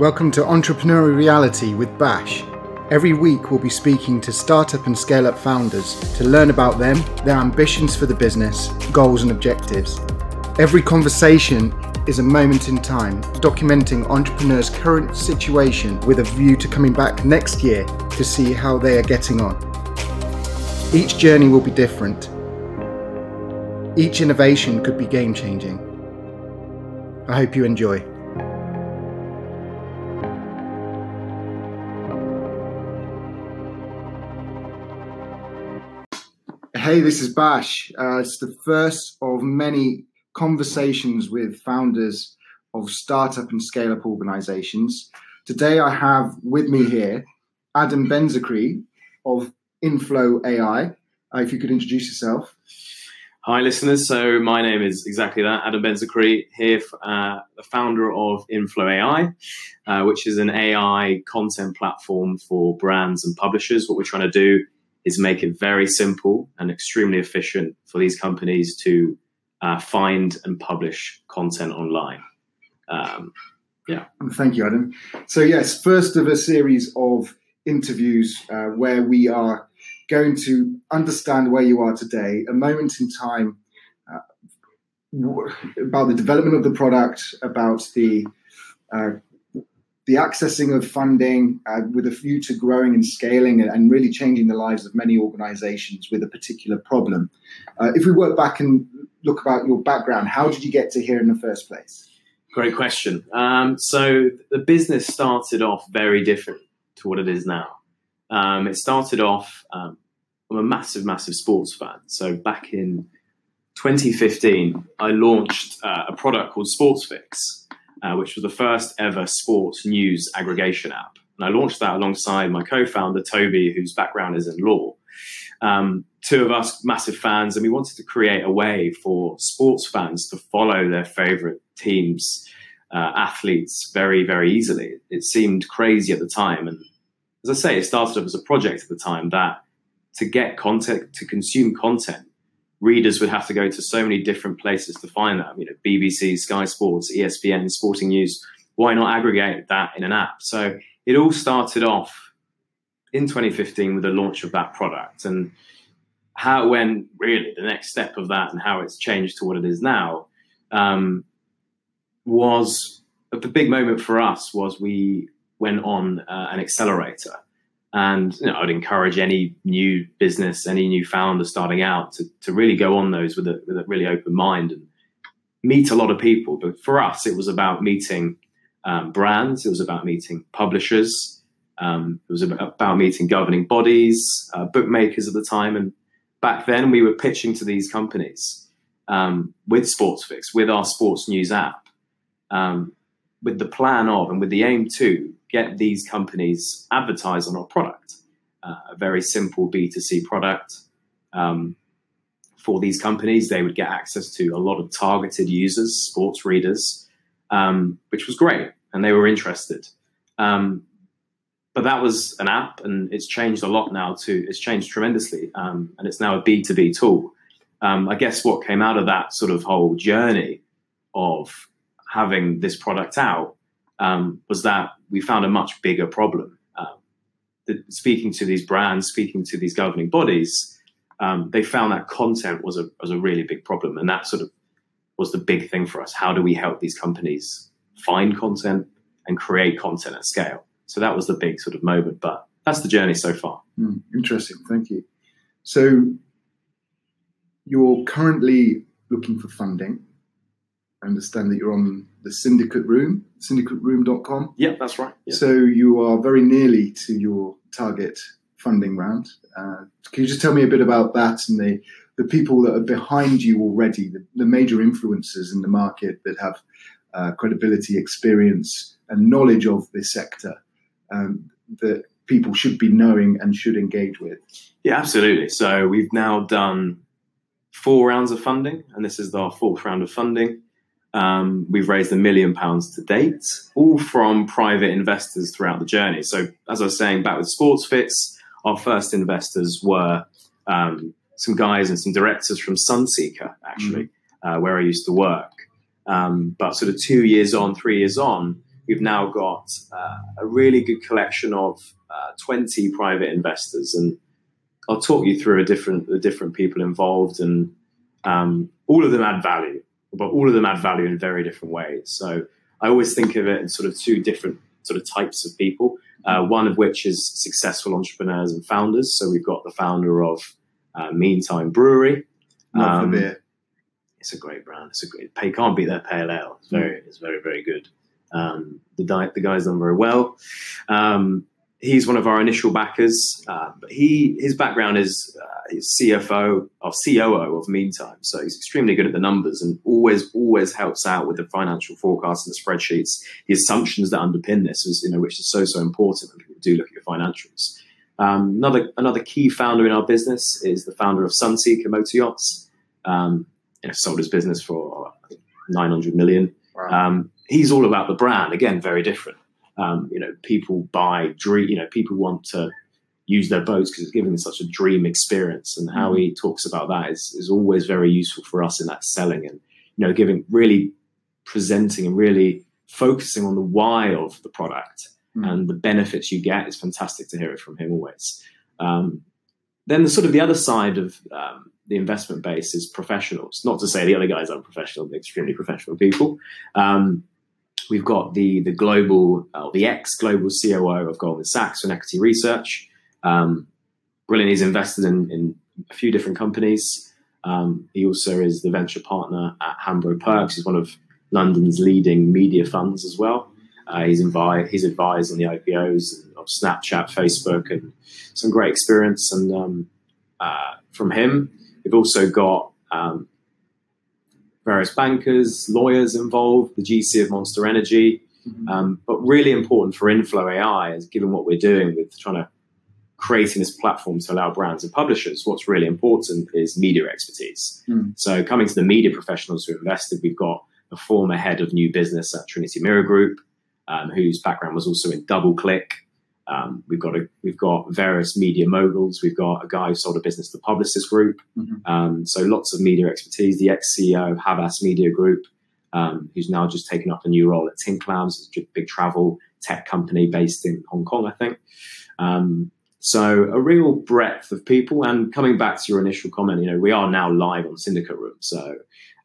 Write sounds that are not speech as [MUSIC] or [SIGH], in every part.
Welcome to Entrepreneurial Reality with Bash. Every week, we'll be speaking to startup and scale up founders to learn about them, their ambitions for the business, goals, and objectives. Every conversation is a moment in time, documenting entrepreneurs' current situation with a view to coming back next year to see how they are getting on. Each journey will be different. Each innovation could be game changing. I hope you enjoy. Hey, this is Bash. Uh, it's the first of many conversations with founders of startup and scale up organizations. Today I have with me here Adam Benzakri of Inflow AI. Uh, if you could introduce yourself. Hi, listeners. So, my name is exactly that, Adam Benzakri, here, uh, the founder of Inflow AI, uh, which is an AI content platform for brands and publishers. What we're trying to do is make it very simple and extremely efficient for these companies to uh, find and publish content online. Um, yeah. Thank you, Adam. So, yes, first of a series of interviews uh, where we are going to understand where you are today, a moment in time uh, about the development of the product, about the uh, the accessing of funding uh, with a view to growing and scaling and really changing the lives of many organizations with a particular problem. Uh, if we work back and look about your background, how did you get to here in the first place? Great question. Um, so the business started off very different to what it is now. Um, it started off, um, I'm a massive, massive sports fan. So back in 2015, I launched uh, a product called SportsFix uh, which was the first ever sports news aggregation app. And I launched that alongside my co founder, Toby, whose background is in law. Um, two of us, massive fans, and we wanted to create a way for sports fans to follow their favorite teams, uh, athletes very, very easily. It seemed crazy at the time. And as I say, it started off as a project at the time that to get content, to consume content, readers would have to go to so many different places to find that. You know, BBC, Sky Sports, ESPN, Sporting News. Why not aggregate that in an app? So it all started off in 2015 with the launch of that product and how it went really the next step of that and how it's changed to what it is now um, was the big moment for us was we went on uh, an accelerator and you know, I'd encourage any new business, any new founder starting out to, to really go on those with a, with a really open mind and meet a lot of people. But for us, it was about meeting um, brands, it was about meeting publishers, um, it was about meeting governing bodies, uh, bookmakers at the time. And back then, we were pitching to these companies um, with SportsFix, with our sports news app, um, with the plan of and with the aim to get these companies advertise on our product. Uh, a very simple B2C product. Um, for these companies, they would get access to a lot of targeted users, sports readers, um, which was great, and they were interested. Um, but that was an app, and it's changed a lot now. Too, it's changed tremendously, um, and it's now a B two B tool. Um, I guess what came out of that sort of whole journey of having this product out um, was that we found a much bigger problem. Um, the, speaking to these brands, speaking to these governing bodies, um, they found that content was a was a really big problem, and that sort of was the big thing for us. How do we help these companies find content and create content at scale? So that was the big sort of moment, but that's the journey so far. Mm, interesting, thank you. So you're currently looking for funding. I understand that you're on the Syndicate Room, syndicateroom.com. Yeah, that's right. Yeah. So you are very nearly to your target funding round. Uh, can you just tell me a bit about that and the, the people that are behind you already, the, the major influencers in the market that have uh, credibility, experience, and knowledge of this sector um, that people should be knowing and should engage with? Yeah, absolutely. So we've now done four rounds of funding, and this is our fourth round of funding. Um, we've raised a million pounds to date, all from private investors throughout the journey. So, as I was saying, back with SportsFix, our first investors were um, some guys and some directors from Sunseeker, actually, mm-hmm. uh, where I used to work. Um, but sort of two years on, three years on, we've now got uh, a really good collection of uh, 20 private investors, and I'll talk you through a different the different people involved, and um, all of them add value, but all of them add value in very different ways. So I always think of it in sort of two different sort of types of people. Uh, one of which is successful entrepreneurs and founders. So we've got the founder of uh, Meantime Brewery. Love um, the beer. It's a great brand. It's a great. You can't beat their pale ale. It's very, it's very, very good. Um, the diet, the guy's done very well. Um, he's one of our initial backers. Uh, but he his background is uh, CFO or COO of Meantime, so he's extremely good at the numbers and always always helps out with the financial forecasts and the spreadsheets. The assumptions that underpin this is you know which is so so important when people do look at your financials. Um, another another key founder in our business is the founder of Sunseeker Motor Yachts. Um, you know, sold his business for 900 million. Wow. Um, he's all about the brand. Again, very different. Um, you know, people buy dream. You know, people want to use their boats because it's given them such a dream experience. And how he talks about that is is always very useful for us in that selling and you know, giving really presenting and really focusing on the why of the product mm. and the benefits you get is fantastic to hear it from him always. Um, then the sort of the other side of um, the investment base is professionals. Not to say the other guys aren't professional; they're extremely professional people. Um, We've got the the global, uh, the ex global COO of Goldman Sachs on equity research. Um, brilliant. He's invested in, in a few different companies. Um, he also is the venture partner at Hambro Perks. He's one of London's leading media funds as well. Uh, he's, invi- he's advised on the IPOs of Snapchat, Facebook, and some great experience. And um, uh, from him, we've also got um, various bankers, lawyers involved, the GC of Monster Energy. Mm-hmm. Um, but really important for Inflow AI is given what we're doing with trying to creating this platform to allow brands and publishers, what's really important is media expertise. Mm. So coming to the media professionals who invested, we've got a former head of new business at Trinity Mirror Group, um, whose background was also in DoubleClick, um, we've got a, we've got various media moguls. We've got a guy who sold a business to the Publicis Group. Mm-hmm. Um, so lots of media expertise. The ex CEO of Havas Media Group, um, who's now just taken up a new role at Tinklabs, a big travel tech company based in Hong Kong, I think. Um, so a real breadth of people. And coming back to your initial comment, you know, we are now live on Syndicate Room. So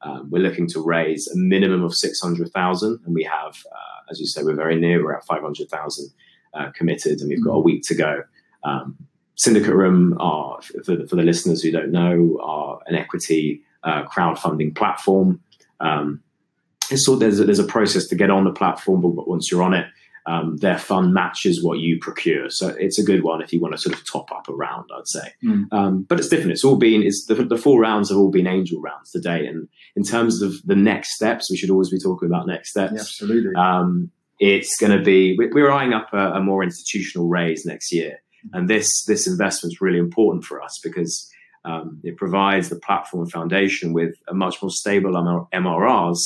um, we're looking to raise a minimum of 600,000 and we have, uh, as you say, we're very near, we're at 500,000 uh, committed, and we've got a week to go. Um, Syndicate Room are, for the, for the, listeners who don't know, are an equity uh, crowdfunding platform. Um, it's all, there's, a, there's a process to get on the platform, but once you're on it, um, their fund matches what you procure. So it's a good one if you want to sort of top up a round, I'd say. Mm. Um, but it's different. It's all been, it's the, the, four rounds have all been angel rounds today. And in terms of the next steps, we should always be talking about next steps. Yeah, absolutely. Um, it's going to be we're eyeing up a, a, more institutional raise next year, and this this investment is really important for us because um, it provides the platform and foundation with a much more stable MRRs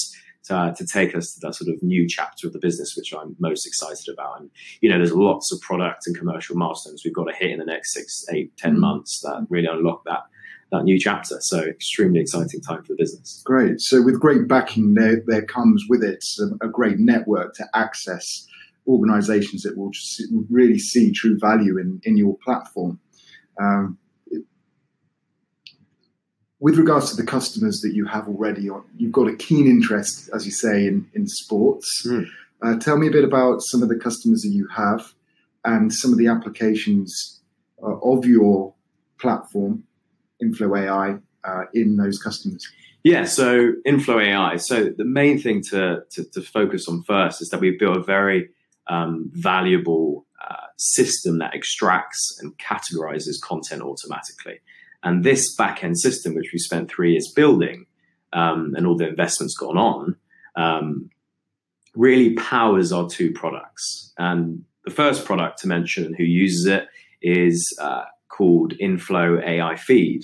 to, to take us to that sort of new chapter of the business, which I'm most excited about. And you know, there's lots of product and commercial milestones we've got to hit in the next six, eight, ten mm. months that really unlock that that new chapter. So extremely exciting time for the business. Great. So with great backing, there there comes with it a, a great network to access organisations that will just really see true value in in your platform. Um, with regards to the customers that you have already, on, you've got a keen interest, as you say, in in sports. Mm. Uh, tell me a bit about some of the customers that you have and some of the applications uh, of your platform Inflow AI uh, in those customers? Yeah, so Inflow AI. So the main thing to, to, to focus on first is that we've built a very um, valuable uh, system that extracts and categorizes content automatically. And this backend system, which we spent three years building, um, and all the investments gone on, um, really powers our two products. And the first product to mention who uses it is uh, called Inflow AI Feed.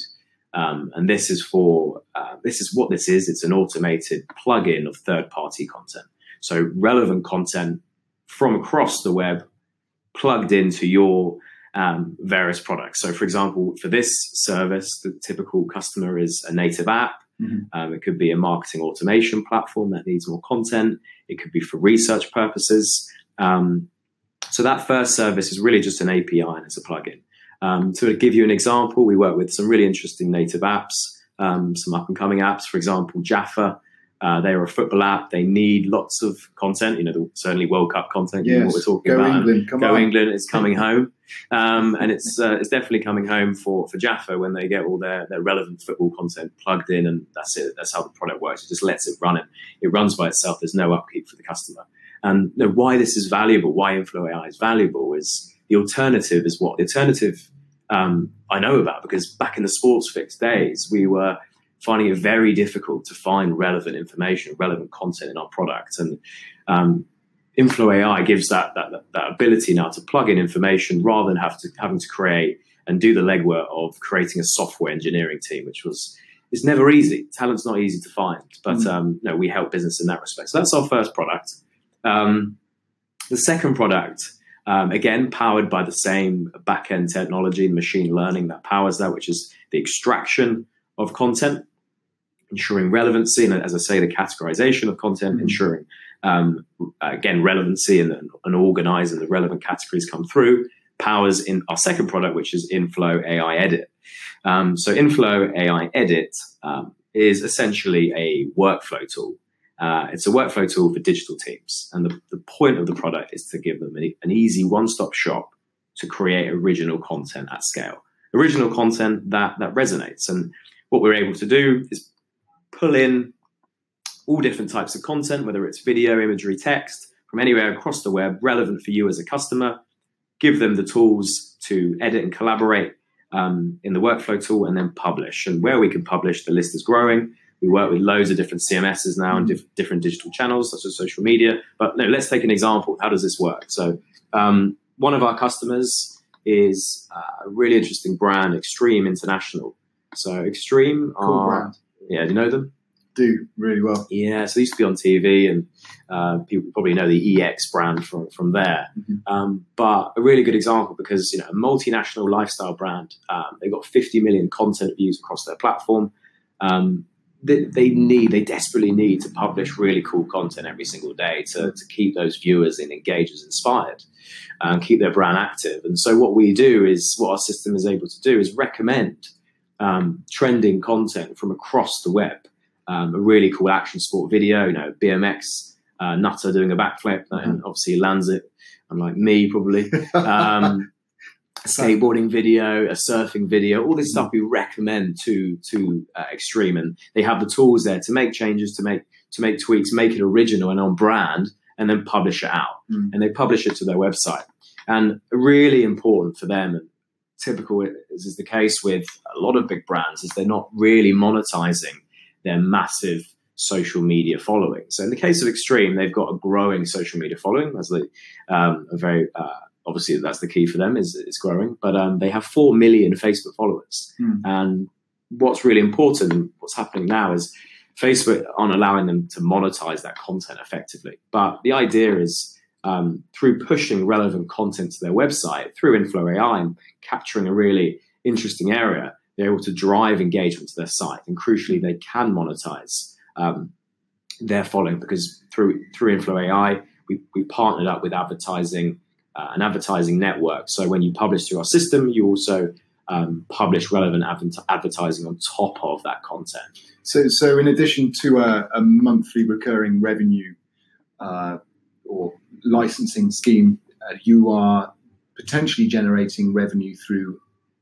Um, and this is for uh, this is what this is. It's an automated plugin of third-party content. So relevant content from across the web plugged into your um, various products. So, for example, for this service, the typical customer is a native app. Mhm. Um, it could be a marketing automation platform that needs more content. It could be for research purposes. Um, so that first service is really just an API and it's a plugin. Um, to give you an example, we work with some really interesting native apps, um, some up and coming apps. For example, Jaffa. Uh, they are a football app. They need lots of content. You know, certainly World Cup content. You know what we're talking Go about. England. Come Go on. England is coming [LAUGHS] home, um, and it's uh, it's definitely coming home for for Jaffa when they get all their, their relevant football content plugged in, and that's it. That's how the product works. It just lets it run. It it runs by itself. There's no upkeep for the customer. And you know, why this is valuable, why Inflow AI is valuable, is the alternative is what the alternative um, I know about because back in the sports fix days, we were finding it very difficult to find relevant information, relevant content in our product, and um, Inflow AI gives that, that that ability now to plug in information rather than have to having to create and do the legwork of creating a software engineering team, which was it's never easy. Talent's not easy to find, but Mm. um, no, we help business in that respect. So that's our first product. Um, the second product, um, again, powered by the same back end technology, and machine learning that powers that, which is the extraction of content, ensuring relevancy, and as I say, the categorization of content, Mhm. ensuring um, again relevancy and, and organizing the relevant categories come through. Powers in our second product, which is Inflow AI Edit. Um, so Inflow AI Edit um, is essentially a workflow tool. Uh, it's a workflow tool for digital teams, and the, the point of the product is to give them an, an easy one-stop shop to create original content at scale. Original content that that resonates, and what we're able to do is pull in all different types of content, whether it's video, imagery, text, from anywhere across the web, relevant for you as a customer. Give them the tools to edit and collaborate um, in the workflow tool, and then publish. And where we can publish, the list is growing. We work with loads of different CMSs now and diff- different digital channels, such as social media. But no, let's take an example. How does this work? So, um, one of our customers is uh, a really interesting brand, Extreme International. So, Extreme Cool are brand. yeah, do you know them? Do really well. Yeah, so they used to be on TV, and uh, people probably know the EX brand from from there. Mhm. Um, but a really good example because you know a multinational lifestyle brand. Um, they've got 50 million content views across their platform. Um, they, they need, they desperately need to publish really cool content every single day to, to keep those viewers and engagers inspired and keep their brand active. And so what we do is what our system is able to do is recommend um, trending content from across the web um, a really cool action sport video, you know, BMX uh, nutter doing a backflip, and obviously lands it, unlike me probably. [LAUGHS] Um, a skateboarding video, a surfing video, all this stuff we recommend to to uh, Extreme, and they have the tools there to make changes, to make to make tweaks, make it original and on brand, and then publish it out. Mm. And they publish it to their website. And really important for them, and typical as is the case with a lot of big brands, is they're not really monetizing their massive social media following. So in the case of Extreme, they've got a growing social media following. That's um, a very uh, obviously that's the key for them is is growing. But um, they have four million Facebook followers, Hmm. and what's really important, what's happening now is Facebook aren't allowing them to monetize that content effectively. But the idea is um, through pushing relevant content to their website through Inflow AI and capturing a really interesting area, they're able to drive engagement to their site. And crucially, they can monetize um, their following because through through Inflow AI, we, we partnered up with advertising uh, an advertising network. So when you publish through our system, you also um, publish relevant adver- advertising on top of that content. So, so in addition to a, a monthly recurring revenue uh, or licensing scheme, uh, you are potentially generating revenue through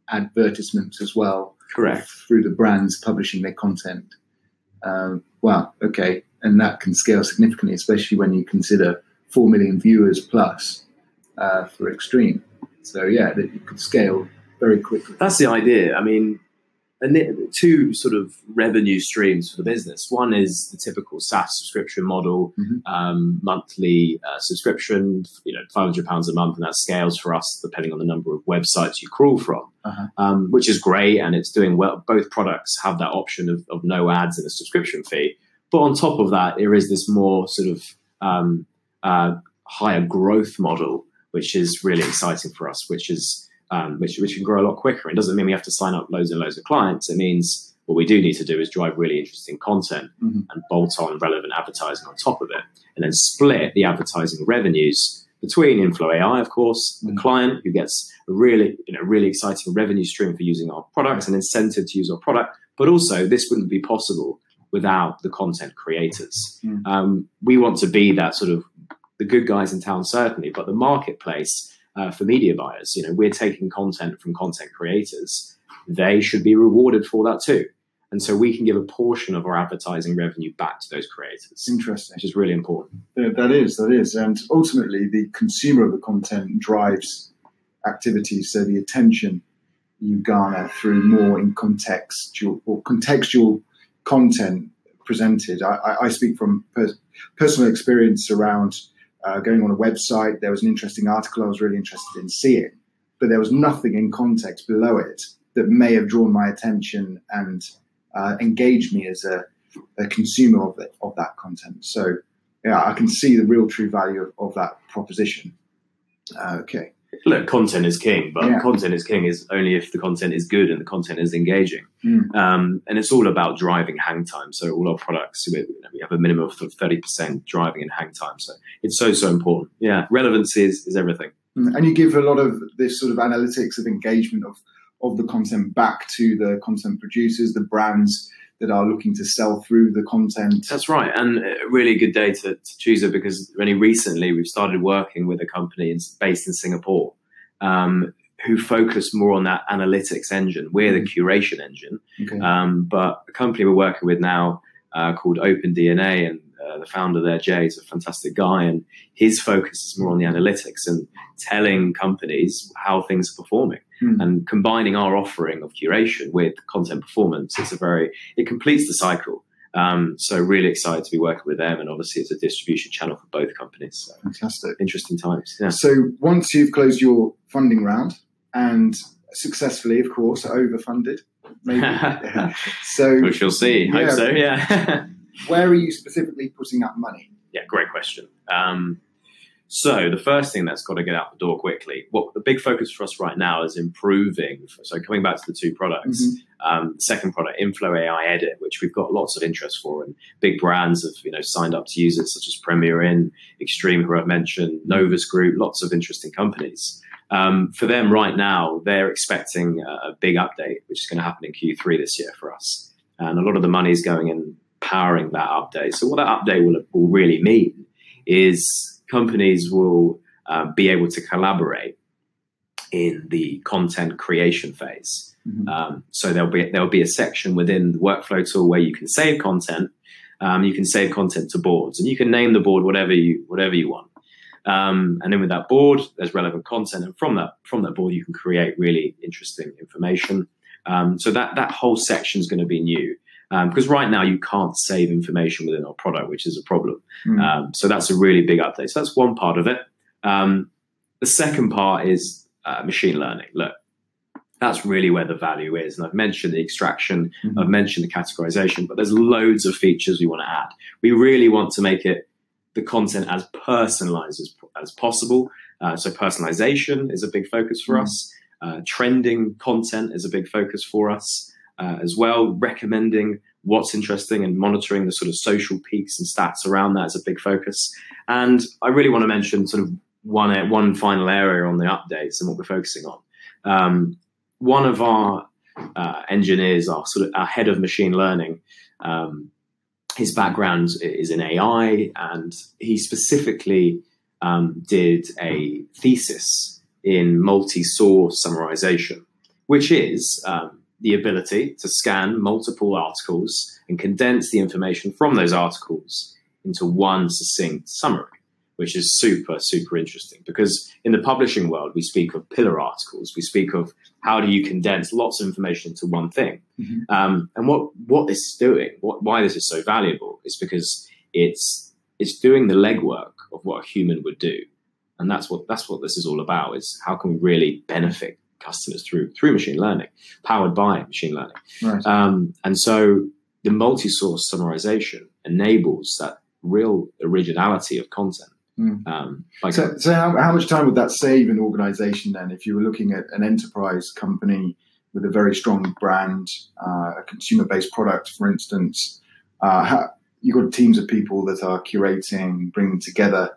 advertisements as well, Correct. through the brands publishing their content. Um, wow, okay, and that can scale significantly, especially when you consider four million viewers plus uh, for Extreme. So yeah, that you could scale very quickly. That's the idea. I mean, and two sort of revenue streams for the business. One is the typical SaaS subscription model, Mhm. um, monthly uh, subscription, you know, five hundred pounds a month, and that scales for us depending on the number of websites you crawl from, Uh-huh. um, which is great and it's doing well. Both products have that option of, of no ads and a subscription fee. But on top of that, there is this more sort of um, uh, higher growth model, which is really exciting for us, which is um, which, which can grow a lot quicker. It doesn't mean we have to sign up loads and loads of clients. It means What we do need to do is drive really interesting content Mhm. and bolt on relevant advertising on top of it, and then split the advertising revenues between Inflow AI, of course, the Mhm. client who gets a really, you know, really exciting revenue stream for using our products, an incentive to use our product, but also this wouldn't be possible without the content creators. Mm. Um, we want to be that sort of the good guys in town, certainly, but the marketplace uh, for media buyers. You know, we're taking content from content creators. They should be rewarded for that too. And so we can give a portion of our advertising revenue back to those creators, Interesting. which is really important. Yeah, that is, that is. And ultimately, the consumer of the content drives activities. So the attention you garner through more in contextual or contextual content presented. I, I, I speak from per- personal experience around uh, going on a website. There was an interesting article I was really interested in seeing, but there was nothing in context below it that may have drawn my attention and uh, engaged me as a, a consumer of, it, of that content. So, yeah, I can see the real true value of, of that proposition. Uh, okay. Look, content is king, but Yeah. content is king is only if the content is good and the content is engaging. Mm. Um, and it's all about driving hang time. So all our products, we, you know, we have a minimum of thirty percent driving and hang time. So it's so so important. Yeah, relevance is is everything. Mm, And you give a lot of this sort of analytics of engagement of, of the content back to the content producers, the brands that are looking to sell through the content. That's right, and really good day to, to choose it because only recently we've started working with a company in, based in Singapore um, who focus more on that analytics engine. We're the curation engine, Okay. um, but a company we're working with now uh, called OpenDNA, and uh, the founder there, Jay, is a fantastic guy, and his focus is more on the analytics and telling companies how things are performing. Hmm. And combining our offering of curation with content performance, it's a very it completes the cycle. Um, so really excited to be working with them, and obviously it's a distribution channel for both companies. So Fantastic. interesting times. Yeah. So once you've closed your funding round and successfully, of course, overfunded, maybe. [LAUGHS] [LAUGHS] Yeah. so Which you'll see. Hope so. Yeah. [LAUGHS] where are you specifically putting that money? Yeah, great question. Um, so the first thing that's got to get out the door quickly. What the big focus for us right now is improving. So coming back to the two products, Mhm. um, second product, Inflow AI Edit, which we've got lots of interest for, and big brands have you know signed up to use it, such as Premier Inn, Extreme, who I've mentioned, Novus Group, lots of interesting companies. Um, for them right now, they're expecting a big update, which is going to happen in Q3 this year for us, and a lot of the money is going in powering that update. So what that update will, will really mean is companies will uh, be able to collaborate in the content creation phase. Mhm. Um, so there'll be there'll be a section within the workflow tool where you can save content. Um, you can save content to boards, and you can name the board whatever you whatever you want. Um, and then with that board, there's relevant content, and from that from that board, you can create really interesting information. Um, so that that whole section is going to be new because right now you can't save information within our product, which is a problem. Mm. Um, so that's a really big update. So that's one part of it. Um, the second part is uh, machine learning. Look, that's really where the value is. And I've mentioned the extraction, Mhm. I've mentioned the categorization, but there's loads of features we want to add. We really want to make it the content as personalized as, as possible. Uh, so personalization is a big focus for Mhm. us. Uh, trending content is a big focus for us uh, as well. Recommending what's interesting and monitoring the sort of social peaks and stats around that is a big focus. And I really want to mention sort of one one final area on the updates and what we're focusing on. Um, one of our uh, engineers, our sort of our head of machine learning, um, his background is in AI, and he specifically um, did a thesis in multi-source summarization, which is um, the ability to scan multiple articles and condense the information from those articles into one succinct summary, which is super, super interesting because in the publishing world, we speak of pillar articles. We speak of how do you condense lots of information into one thing. Mhm. Um, and what, what this is doing, what, why this is so valuable is because it's, it's doing the legwork of what a human would do. And that's what, that's what this is all about is how can we really benefit customers through, through machine learning, powered by machine learning. Right. Um, and so the multi-source summarization enables that real originality of content. Mm. Um, like So, so how, how much time would that save an organization then if you were looking at an enterprise company with a very strong brand, uh, a consumer based product, for instance. Uh, how, you've got teams of people that are curating, bringing together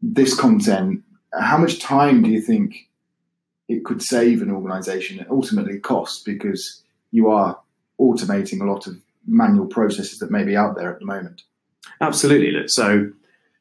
this content. How much time do you think it could save an organization and ultimately cost because you are automating a lot of manual processes that may be out there at the moment? Absolutely. So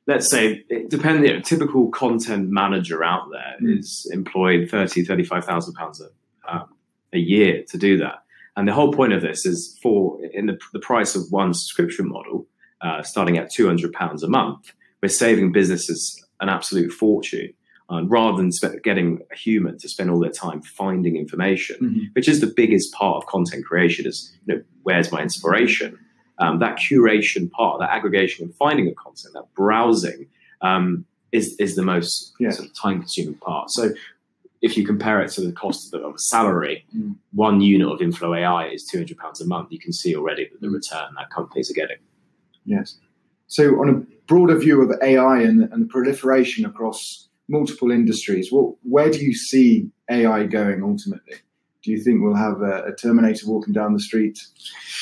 let's say it depends. You know, typical content manager out there mm. is employed 30, 35,000 pounds a, um, a year to do that. And the whole point of this is for in the, the price of one subscription model, uh, starting at 200 pounds a month, we're saving businesses an absolute fortune. Rather than sp- getting a human to spend all their time finding information, mm-hmm. which is the biggest part of content creation, is you know, where's my inspiration? um, that curation part, that aggregation and finding of content, that browsing um, is is the most yeah. sort of time consuming part. So if you compare it to the cost of, a salary, mm. one unit of Inflow AI is two hundred pounds a month. You can see already that the mm. return that companies are getting. Yes. So on a broader view of AI and, and the proliferation across multiple industries, what, where do you see AI going ultimately? do you think we'll have a, a Terminator walking down the street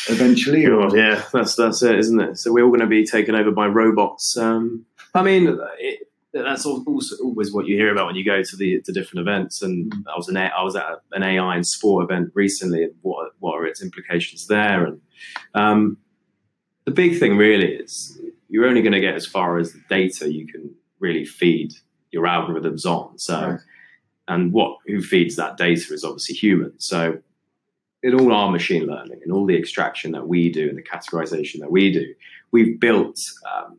eventually? God, yeah, that's that's it, isn't it? So we're all going to be taken over by robots. Um, I mean, it, that's also always what you hear about when you go to the to different events. And I was an I was at an AI and sport event recently. And what what are its implications there? And um, the big thing really is you're only going to get as far as the data you can really feed your algorithms on. So. Right and what who feeds that data is obviously human. So in all our machine learning and all the extraction that we do and the categorization that we do, we've built um,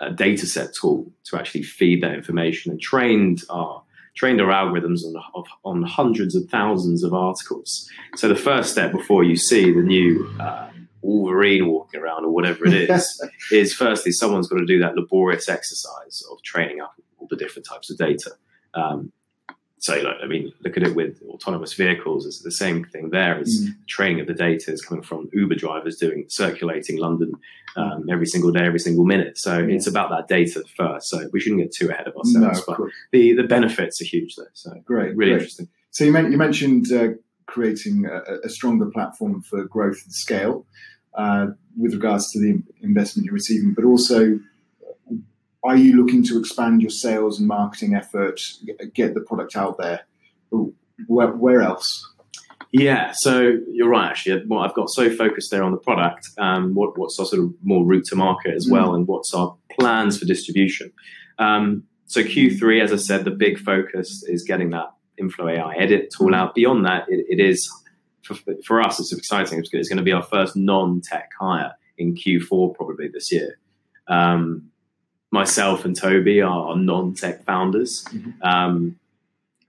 a data set tool to actually feed that information and trained our trained our algorithms on, on hundreds of thousands of articles. So the first step before you see the new uh, Wolverine walking around or whatever it is, [LAUGHS] is firstly someone's got to do that laborious exercise of training up all the different types of data. Um, so, like, I mean, look at it with autonomous vehicles. It's the same thing there. It's mm. training of the data is coming from Uber drivers doing circulating London um, every single day, every single minute. So yeah. it's about that data first. So we shouldn't get too ahead of ourselves. No, but the the benefits are huge there. So great, really great. interesting. So you, you mentioned uh, creating a, a, stronger platform for growth and scale uh, with regards to the investment you're receiving, but also are you looking to expand your sales and marketing efforts, get the product out there? Where, where else? Yeah, so you're right. Actually, well, I've got so focused there on the product. Um, what, what's our sort of more route to market as well, mm. and what's our plans for distribution? Um, so Q3, as I said, the big focus is getting that Inflow AI edit tool out. Beyond that, it, it is for, for, us. It's exciting. It's, it's going to be our first non-tech hire in Q4 probably this year. Um, myself and Toby are, non-tech founders. Mm-hmm. Um,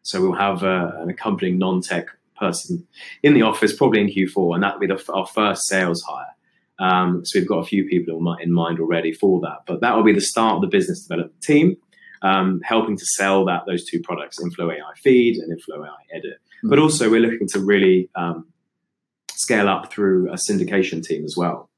so we'll have uh, an accompanying non-tech person in the office, probably in Q4, and that'll be the, our first sales hire. Um, so we've got a few people in mind already for that, but that will be the start of the business development team, um, helping to sell that those two products, Inflow AI Feed and Inflow AI Edit. Mm-hmm. But also we're looking to really um, scale up through a syndication team as well,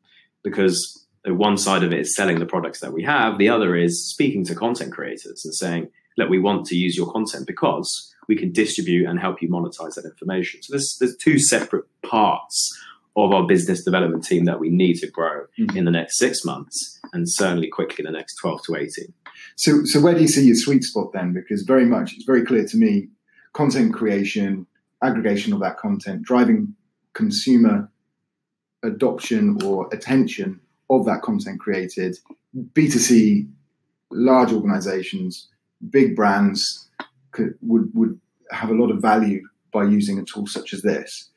because one side of it is selling the products that we have. The other is speaking to content creators and saying, look, we want to use your content because we can distribute and help you monetize that information. So there's, there's two separate parts of our business development team that we need to grow mm-hmm. in the next six months and certainly quickly in the next 12 to 18. So, so where do you see your sweet spot then? Because very much, it's very clear to me, content creation, aggregation of that content, driving consumer adoption or attention of that content created, B2C, large organizations, big brands could, would, would have a lot of value by using a tool such as this.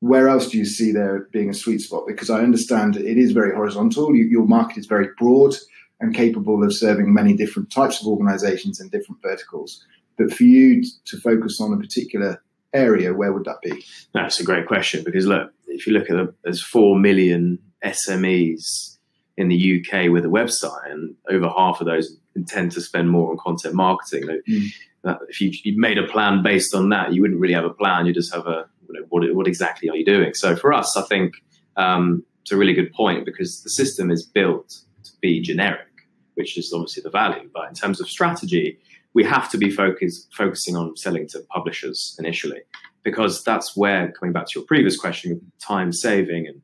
Where else do you see there being a sweet spot? Because I understand it is very horizontal. You, your market is very broad and capable of serving many different types of organizations and different verticals. But for you to focus on a particular area, where would that be? That's a great question because look, if you look at the, there's four million SMEs in the UK with a website, and over half of those intend to spend more on content marketing. Mm. if you, you made a plan based on that, you wouldn't really have a plan. You just have a you know, what, what exactly are you doing? So for us, I think um, it's a really good point because the system is built to be generic, which is obviously the value. But in terms of strategy, we have to be focus, focusing on selling to publishers initially. because that's where, coming back to your previous question, time saving, and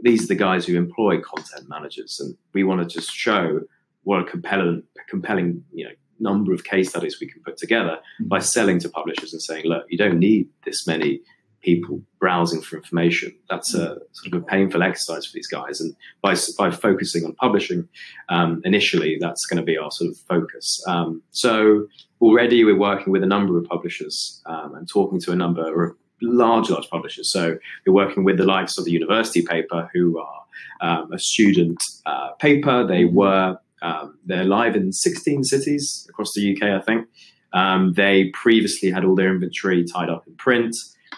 these are the guys who employ content managers, and we want to just show what a compelling, compelling, you know, number of case studies we can put together by selling to publishers and saying, look, you don't need this many people browsing for information. That's a sort of a painful exercise for these guys. And by, by focusing on publishing um, initially, that's going to be our sort of focus. Um, so already we're working with a number of publishers um, and talking to a number of large, large publishers. So we're working with the likes of the university paper, who are um, a student uh, paper. They were um, they're live in 16 cities across the UK, I think. Um, they previously had all their inventory tied up in print.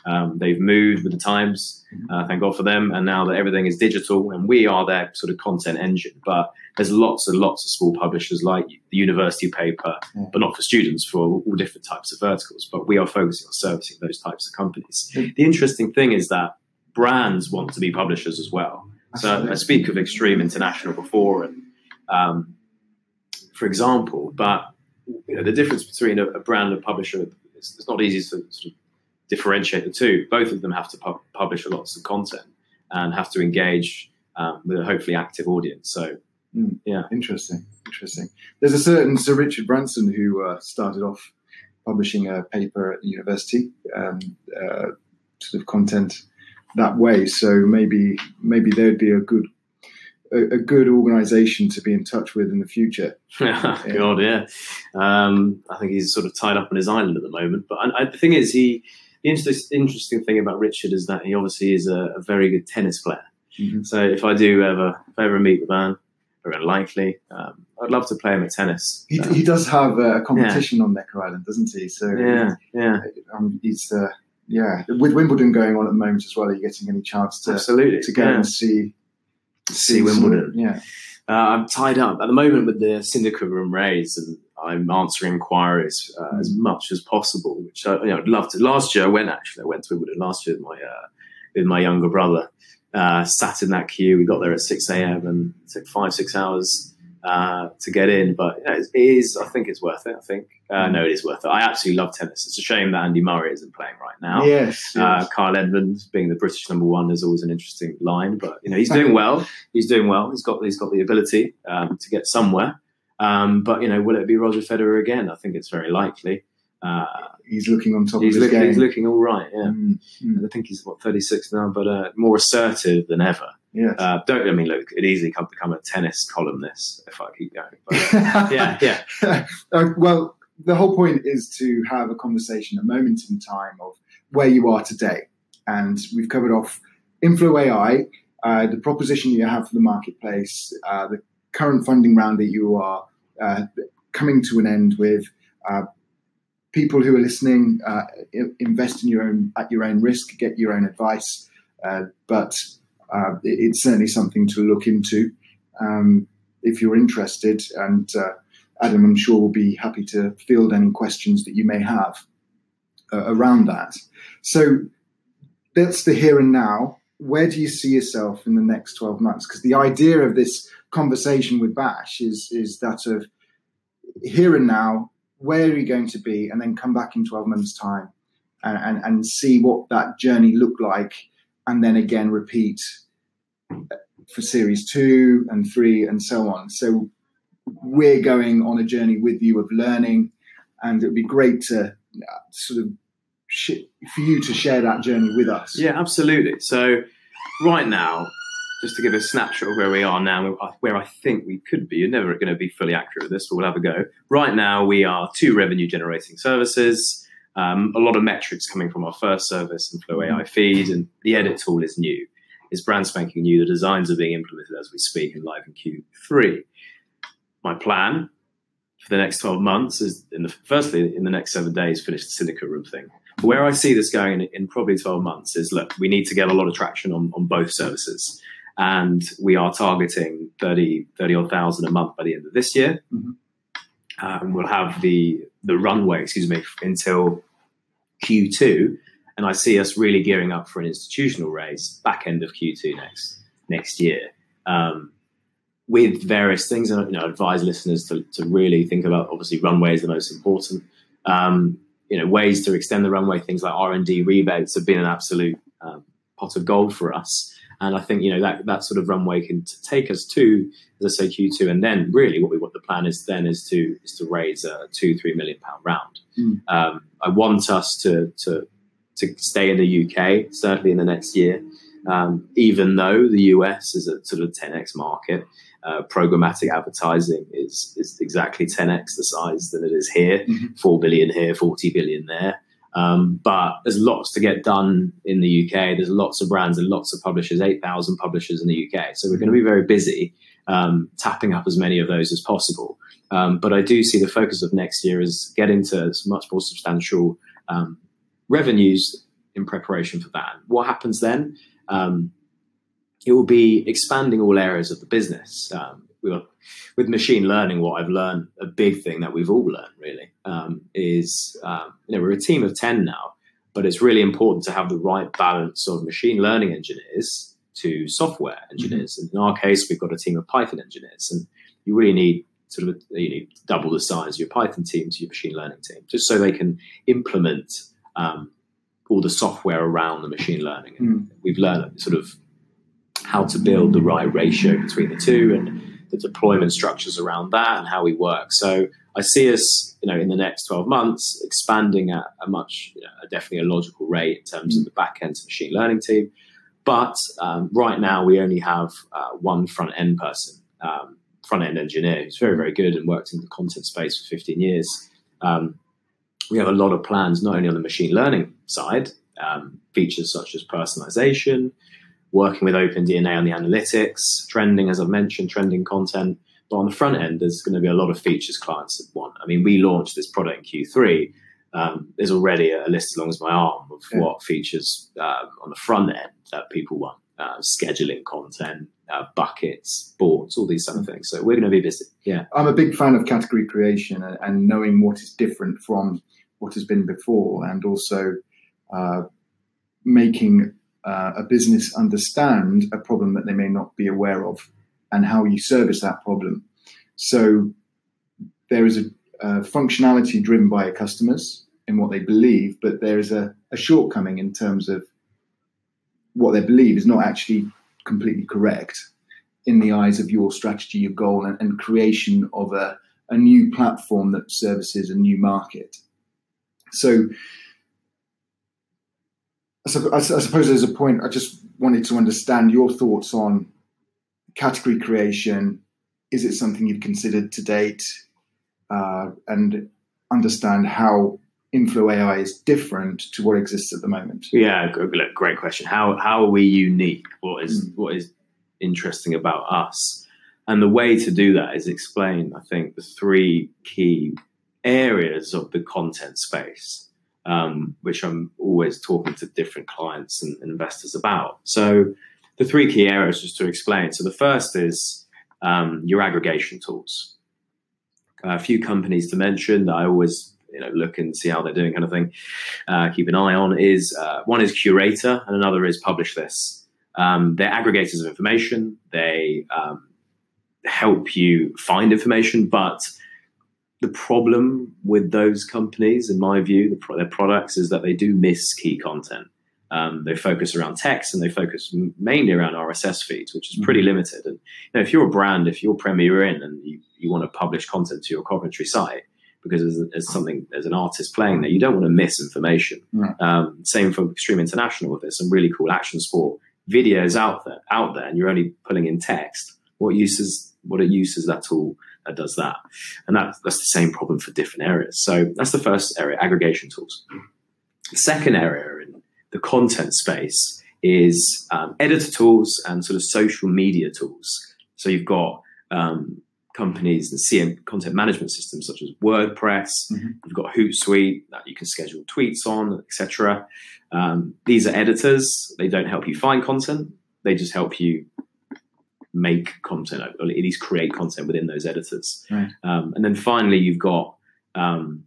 Um, they've moved with the times, uh, thank God for them. And now that everything is digital, and we are their sort of content engine. But there's lots and lots of small publishers like the university paper, yeah. but not for students, for all, different types of verticals. But we are focusing on servicing those types of companies. Mm-hmm. The interesting thing is that brands want to be publishers as well. Absolutely. So I speak of Extreme International before, and um, for example, but you know, the difference between a, a brand and a publisher is it's not easy to sort of differentiate the two. Both of them have to pu- publish lots of content and have to engage um, with a hopefully active audience. So, mm, yeah, interesting, interesting. There's a certain Sir Richard Branson who uh, started off publishing a paper at the university, um, uh, sort of content that way. So maybe maybe there'd be a good a, a, good organization to be in touch with in the future. yeah. [LAUGHS] God, yeah. Um, I think he's sort of tied up on his island at the moment. But I, I, the thing is, he the interesting, interesting thing about Richard is that he obviously is a, a very good tennis player. Mm-hmm. So if I do ever, if I ever meet the man, very unlikely, um, I'd love to play him at tennis. He, um, he does have a competition yeah. on Necker Island, doesn't he? So yeah, yeah. Um, he's uh, yeah. With Wimbledon going on at the moment as well, are you getting any chance to absolutely to go yeah. and see see, see Wimbledon? yeah. Uh, I'm tied up at the moment with the syndicate room raise, and I'm answering inquiries uh, mm. as much as possible, which I, you know, I'd love to. Last year I went actually, I went to Wimbledon last year with my uh, with my younger brother. Uh, sat in that queue. We got there at six a.m. and it took five six hours uh, to get in, but you know, it is. I think it's worth it. I think uh, mm. no, it is worth it. I absolutely love tennis. It's a shame that Andy Murray isn't playing right now. Yes, uh, yes. Kyle Edmund being the British number one is always an interesting line, but you know he's doing well. He's doing well. He's got he's got the ability um, to get somewhere. Um, but you know, will it be Roger Federer again? I think it's very likely. Uh, he's looking on top he's of his looking, game. He's looking all right. Yeah, mm, mm. I think he's what 36 now, but uh, more assertive than ever. Yeah. Uh, don't I mean look? It easily can become a tennis columnist if I keep going. But, [LAUGHS] yeah, yeah. [LAUGHS] Uh, well, the whole point is to have a conversation, a moment in time of where you are today, and we've covered off Inflow AI, uh, the proposition you have for the marketplace, uh, the current funding round that you are uh, coming to an end with. Uh, people who are listening, uh, invest in your own at your own risk, get your own advice, uh, but uh, it's certainly something to look into um, if you're interested. And uh, Adam, I'm sure, will be happy to field any questions that you may have around that. So that's the here and now. Where do you see yourself in the next 12 months? Because the idea of this conversation with Bash is is that of here and now, where are you going to be, and then come back in 12 months' time and, and, and see what that journey looked like, and then again repeat for series two and three and so on. So we're going on a journey with you of learning, and it would be great to uh, sort of sh- for you to share that journey with us. Yeah, absolutely. So right now, just to give a snapshot of where we are now, where I think we could be. You're never going to be fully accurate with this, but we'll have a go. Right now, we are two revenue generating services. Um, a lot of metrics coming from our first service, Inflow AI feed, and the edit tool is new. It's brand spanking new. The designs are being implemented as we speak and live in Q3. My plan for the next 12 months is, in the, firstly, in the next seven days, finish the syndicate room thing. Where I see this going in, in probably 12 months is look, we need to get a lot of traction on, on both services and we are targeting 30, 30 odd thousand a month by the end of this year. Mm-hmm. Um, we'll have the the runway, excuse me, until Q2, and I see us really gearing up for an institutional raise back end of Q2 next next year. Um, with various things, and you know, advise listeners to, to really think about. Obviously, runway is the most important. Um, you know ways to extend the runway. Things like R and D rebates have been an absolute um, pot of gold for us. And I think you know that that sort of runway can t- take us to, as I say, Q2, and then really what we what the plan is then is to is to raise a two three million pound round. Mm. Um, I want us to to to stay in the UK certainly in the next year, um, even though the US is a sort of 10x market. Uh, programmatic advertising is is exactly 10x the size that it is here, Mhm. four billion here, 40 billion there. Um, but there's lots to get done in the UK. There's lots of brands and lots of publishers, 8,000 publishers in the UK. So we're going to be very busy um, tapping up as many of those as possible. Um, but I do see the focus of next year is getting to much more substantial um, revenues in preparation for that. What happens then? Um, it will be expanding all areas of the business. Um, we'll, with machine learning, what I've learned, a big thing that we've all learned really, um, is um, you know we're a team of ten now, but it's really important to have the right balance of machine learning engineers to software engineers. And in our case, we've got a team of Python engineers, and you really need sort of you need double the size of your Python team to your machine learning team, just so they can implement um, all the software around the machine learning. And we've learned sort of how to build the right ratio between the two and the deployment structures around that and how we work. So I see us, you know, in the next 12 months expanding at a much, you know, definitely a logical rate in terms of the back end machine learning team. But um, right now we only have uh, one front end person, um, front end engineer who's very, very good and worked in the content space for 15 years. Um, we have a lot of plans, not only on the machine learning side, um, features such as personalization, working with OpenDNA on the analytics, trending, as I've mentioned, trending content. But on the front end, there's going to be a lot of features clients that want. I mean, we launched this product in Q3. Um, there's already a list as long as my arm of Yeah. what features uh, on the front end that people want. Uh, scheduling content, uh, buckets, boards, all these sort of things. So we're going to be busy. Yeah. I'm a big fan of category creation and, and knowing what is different from what has been before, and also uh, making uh, a business understand a problem that they may not be aware of and how you service that problem. So there is a, a functionality driven by customers in what they believe, but there is a, a shortcoming in terms of what they believe is not actually completely correct in the eyes of your strategy, your goal, and, and creation of a, a new platform that services a new market. So, I, I suppose there's a point. I just wanted to understand your thoughts on category creation. Is it something you've considered to date? Uh, and understand how Inflow AI is different to what exists at the moment. Yeah, great question. How how are we unique? What is Mm. what is interesting about us? And the way to do that is explain, I think, the three key areas of the content space, um, which I'm always talking to different clients and investors about. So the three key areas, just to explain. So the first is um, your aggregation tools. A few companies to mention that I always you know look and see how they're doing, kind of thing. Uh, keep an eye on is uh, one is Curata and another is Publish This. Um, they're aggregators of information. They um, help you find information, but the problem with those companies, in my view, the pro- their products is that they do miss key content. Um, they focus around text and they focus m- mainly around RSS feeds, which is pretty limited. And you know, if you're a brand, if you're Premier Inn and you, you want to publish content to your Coventry site because there's, there's something, there's an artist playing there, you don't want to miss information. Um, same for Extreme International. There's some really cool action sport videos out there, out there, and you're only pulling in text. What uses what it uses that tool that does that, and that's that's the same problem for different areas. So that's the first area, aggregation tools. The second area in the content space is um, editor tools and sort of social media tools. So you've got um, companies and CM content management systems such as WordPress. Mhm. You've got Hootsuite that you can schedule tweets on, etc. Um, these are editors. They don't help you find content. They just help you make content, or at least create content within those editors. Right. Um, and then finally, you've got um,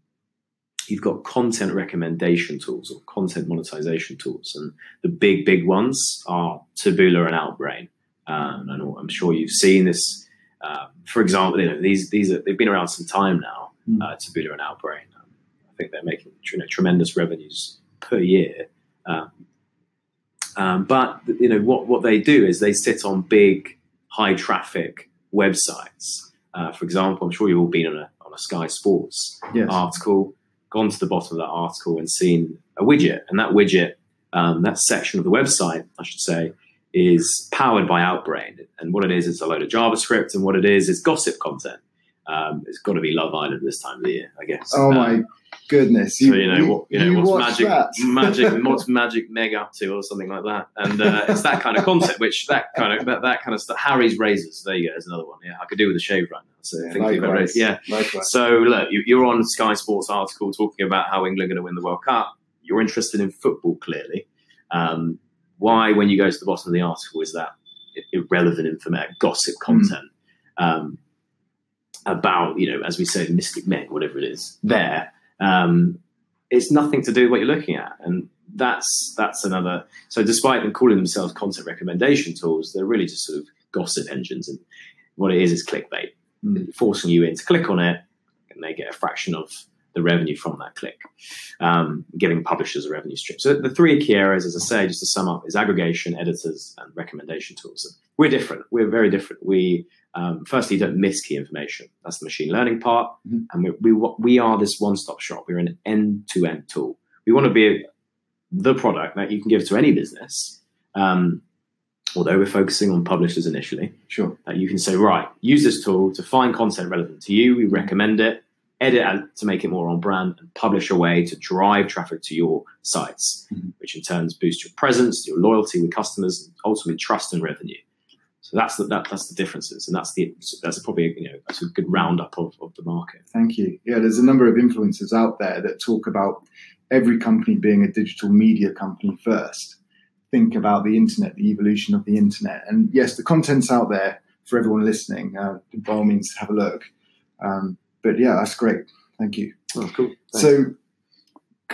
you've got content recommendation tools or content monetization tools, and the big big ones are Taboola and Outbrain. Um, and I'm sure you've seen this. Um, for example, you know, these these are, they've been around some time now. Mm. Uh, Taboola and Outbrain. Um, I think they're making you know, tremendous revenues per year. Um, um, but you know what what they do is they sit on big, high traffic websites. Uh, for example, I'm sure you've all been on a on a Sky Sports Yes. article, gone to the bottom of that article and seen a widget, and that widget, um, that section of the website, I should say, is powered by Outbrain. And what it is, it's a load of JavaScript, and what it is is gossip content. Um, it's got to be Love Island this time of the year, I guess. Oh Um, my goodness! so you know what you know what's watch magic that? [LAUGHS] magic what's Mystic Meg up to or something like that and uh, it's that kind of concept which that kind of that, that kind of stuff Harry's razors there you go there's another one yeah I could do with a shave right now so Yeah, likewise. yeah Likewise. so look you, you're on Sky Sports article talking about how England are going to win the World Cup you're interested in football clearly um, why when you go to the bottom of the article is that irrelevant information gossip content um, about you know as we said Mystic Meg whatever it is there. Um, it's nothing to do with what you're looking at. And that's that's another so despite them calling themselves content recommendation tools they're really just sort of gossip engines. And what it is is clickbait. Mm. forcing you in to click on it and they get a fraction of the revenue from that click. Um, giving publishers a revenue stream. So the three key areas as i say just to sum up is aggregation editors and recommendation tools. We're different. We're very different. We um, firstly don't miss key information that's the machine learning part Mhm. and we, we, we are this one-stop shop we're an end-to-end tool we want to be the product that you can give to any business um, although we're focusing on publishers initially Sure. that you can say, right, use this tool to find content relevant to you. We recommend it, edit it to make it more on brand, and publish a way to drive traffic to your sites, Mhm. which in turns boosts your presence, your loyalty with customers, and ultimately trust and revenue. So that's the, that, that's the differences, and that's the that's probably you know that's a good roundup of, of the market. Thank you. Yeah, there's a number of influencers out there that talk about every company being a digital media company first. Think about the internet, the evolution of the internet. And yes, the content's out there for everyone listening. Uh, by all means, have a look. Um, but yeah, that's great. Thank you. Oh, cool. So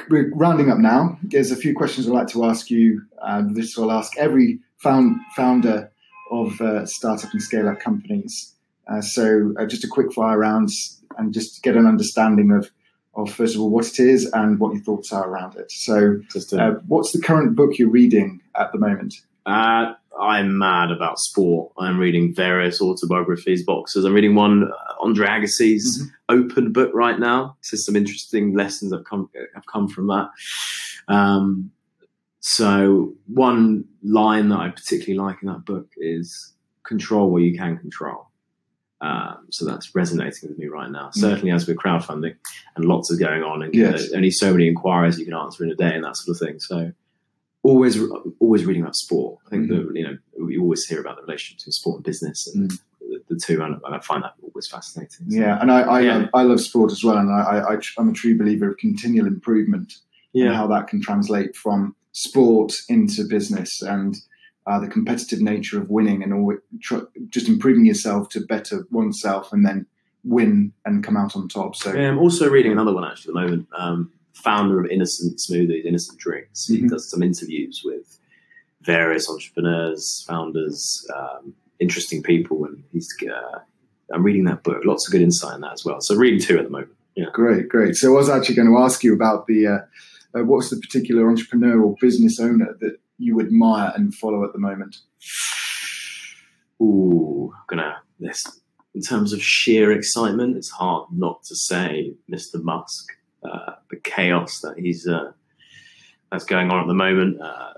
we're rounding up now. There's a few questions I'd like to ask you. Uh, this I'll ask every found, founder of uh, startup and scale up companies. Uh, so uh, just a quick fire round and just get an understanding of, of first of all what it is and what your thoughts are around it. So to, uh, what's the current book you're reading at the moment? Uh, I'm mad about sport. I'm reading various autobiographies, boxes. I'm reading one, uh, Andre Agassi's Mhm. open book right now. So some interesting lessons have come have come from that. Um, so one line that I particularly like in that book is control what you can control. Um, so that's resonating with me right now. Mm. Certainly, as we're crowdfunding and lots are going on, and Yes. there's only so many inquiries you can answer in a day, and that sort of thing. So always always reading about sport. I think mm-hmm. that you know we always hear about the relationship between sport and business and mm. the, the two, and I find that always fascinating. So, Yeah, and I, I, Yeah. Love, I love sport as well, and I, I, I'm a true believer of continual improvement. and yeah, how that can translate from sport into business and uh, the competitive nature of winning and all, just improving yourself to better oneself and then win and come out on top. So Yeah, I'm also reading another one actually at the moment. Um, founder of Innocent Smoothies, Innocent Drinks. He Mhm. does some interviews with various entrepreneurs, founders, um, interesting people, and he's. Uh, I'm reading that book. Lots of good insight in that as well. So reading two at the moment. Yeah. Great, great. So I was actually going to ask you about the uh, uh, what's the particular entrepreneur or business owner that you admire and follow at the moment? Ooh, gonna this in terms of sheer excitement, it's hard not to say Mr. Musk. Uh, the chaos that he's uh, that's going on at the moment. Uh,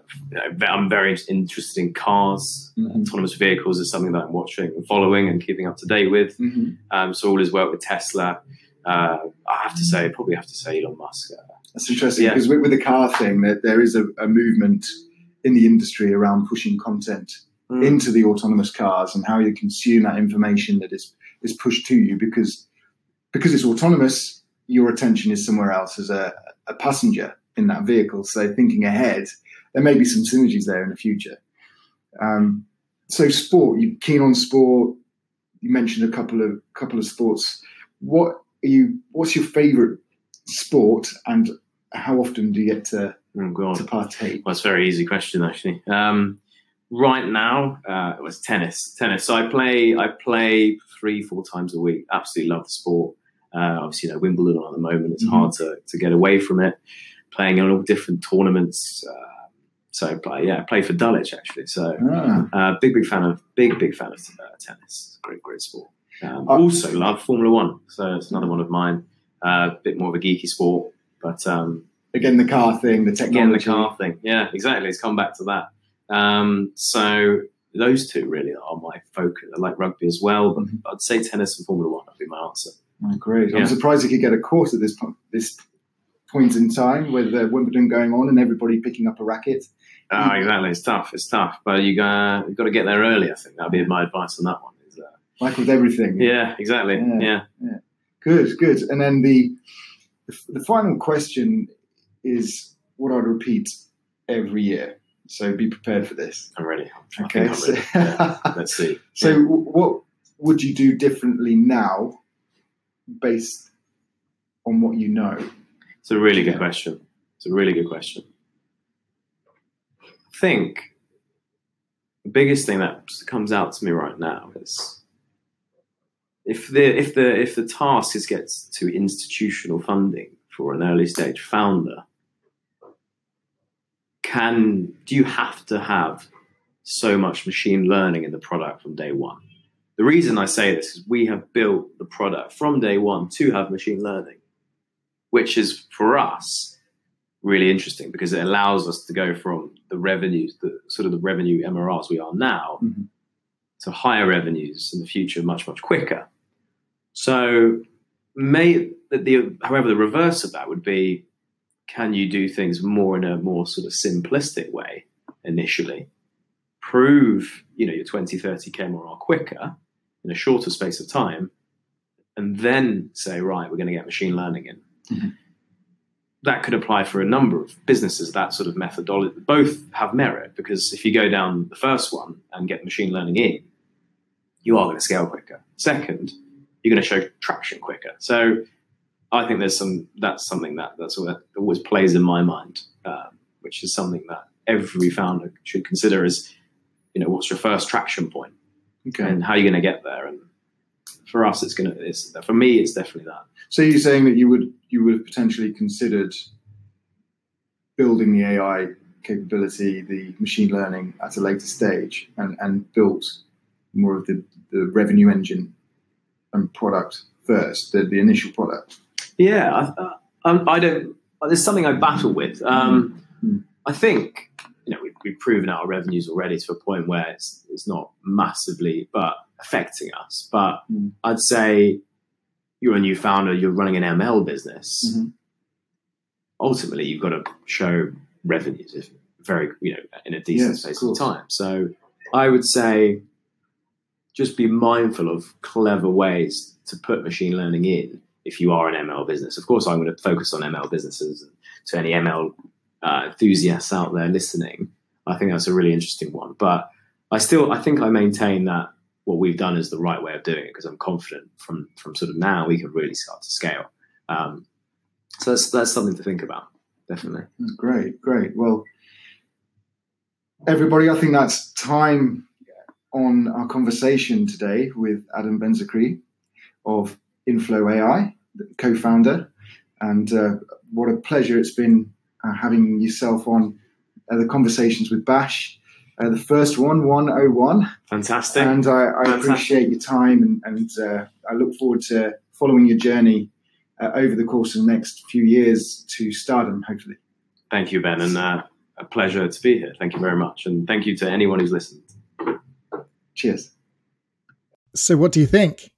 I'm very interested in cars. Autonomous vehicles is something that I'm watching and following and keeping up to date with. Mhm. Um, so all his work with Tesla. Uh, I have to say, probably have to say Elon Musk. That's interesting Yeah. because with, with the car thing, that there is a, a movement in the industry around pushing content mm, into the autonomous cars and how you consume that information that is is pushed to you because because it's autonomous your attention is somewhere else as a, a passenger in that vehicle. So thinking ahead there may be some synergies there in the future. Um, so sport you're keen on sport. You mentioned a couple of couple of sports. What are you what's your favorite sport and how often do you get to, oh God. to partake Well, it's a very easy question, actually. Um, right now, uh, it was tennis. Tennis. So I play. I play three, four times a week. Absolutely love the sport. Uh, obviously, you know, Wimbledon at the moment, it's mm-hmm. hard to, to get away from it. Playing in all different tournaments. Uh, so play, yeah, I play for Dulwich actually. So ah. uh, big, big fan of big, big fan of uh, tennis. Great, great sport. Um, also love Formula One. So it's another one of mine. A uh, bit more of a geeky sport, but um, again the car thing, the technology. Again the car thing. Yeah, exactly. It's come back to that. Um, so those two really are my focus. I like rugby as well, but mm-hmm. I'd say tennis and Formula One would be my answer. Oh, great! Yeah. I'm surprised you could get a course at this point, this point in time with uh, Wimbledon going on and everybody picking up a racket. Oh, exactly. It's tough. It's tough, but you got you've got to get there early. I think that'd be my advice on that one. Is, uh, like with everything. Yeah, exactly. Yeah, yeah. yeah. Good, good. And then the the final question is what I'd repeat every year. So be prepared for this. I'm ready. I okay. I'm ready. yeah. Let's see. [LAUGHS] So, yeah. what would you do differently now, based on what you know? It's a really good question. It's a really good question. I think the biggest thing that comes out to me right now is if the if the if the task is gets to institutional funding for an early stage founder, can do you have to have so much machine learning in the product from day one? The reason I say this is we have built the product from day one to have machine learning, which is for us really interesting because it allows us to go from the revenues, the sort of the revenue MRRs we are now, mm-hmm. to higher revenues in the future much much quicker. So, may the however the reverse of that would be can you do things more in a more sort of simplistic way initially? Prove, you know, your 20, 30 k more quicker in a shorter space of time, and then say, right, we're going to get machine learning in. Mm-hmm. That could apply for a number of businesses. That sort of methodology both have merit because if you go down the first one and get machine learning in, you are going to scale quicker. Second, you're going to show traction quicker. So I think there's some that's something that that's what always plays in my mind, um, which is something that every founder should consider is, you know, what's your first traction point, okay. and how are you're going to get there. And for us, it's going to it's for me, it's definitely that. So you're saying that you would you would have potentially considered building the AI capability, the machine learning at a later stage, and and built more of the, the revenue engine and product first, the, the initial product. Yeah, I, um, I don't. There's something I battle with. Um, mm-hmm. I think you know we've, we've, proven our revenues already to a point where it's, it's not massively, but affecting us. But mm. I'd say you're a new founder, you're running an ML business. Mm-hmm. Ultimately, you've got to show revenues if very you know in a decent space of time. So I would say just be mindful of clever ways to put machine learning in if you are an ML business. Of course, I'm going to focus on ML businesses to any ML uh, enthusiasts out there listening. I think that's a really interesting one. But I still, I think I maintain that what we've done is the right way of doing it because I'm confident from from sort of now we can really start to scale. Um, so that's that's something to think about, definitely. Great, great. Well, everybody, I think that's time on our conversation today with Adam Benzakri of Inflow AI, co-founder, and uh, what a pleasure it's been uh, having yourself on uh, the conversations with Bash. Uh, the first one, 101. Fantastic. And I, I Fantastic. appreciate your time and, and uh, I look forward to following your journey uh, over the course of the next few years to stardom, hopefully. Thank you, Ben, and a pleasure to be here. Thank you very much. And thank you to anyone who's listened. Cheers. So, what do you think?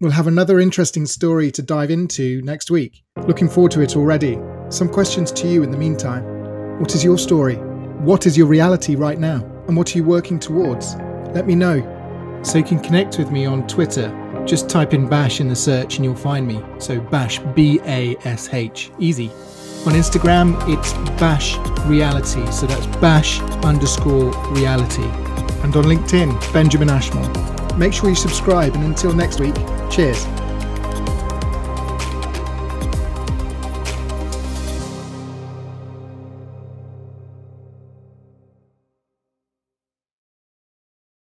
We'll have another interesting story to dive into next week. Looking forward to it already. Some questions to you in the meantime. What is your story? What is your reality right now? And what are you working towards? Let me know. So you can connect with me on Twitter. Just type in Bash in the search and you'll find me. So Bash, B A S H. Easy. On Instagram, it's Bash Reality. So that's Bash underscore reality. And on LinkedIn, Benjamin Ashmore. Make sure you subscribe, and until next week, cheers.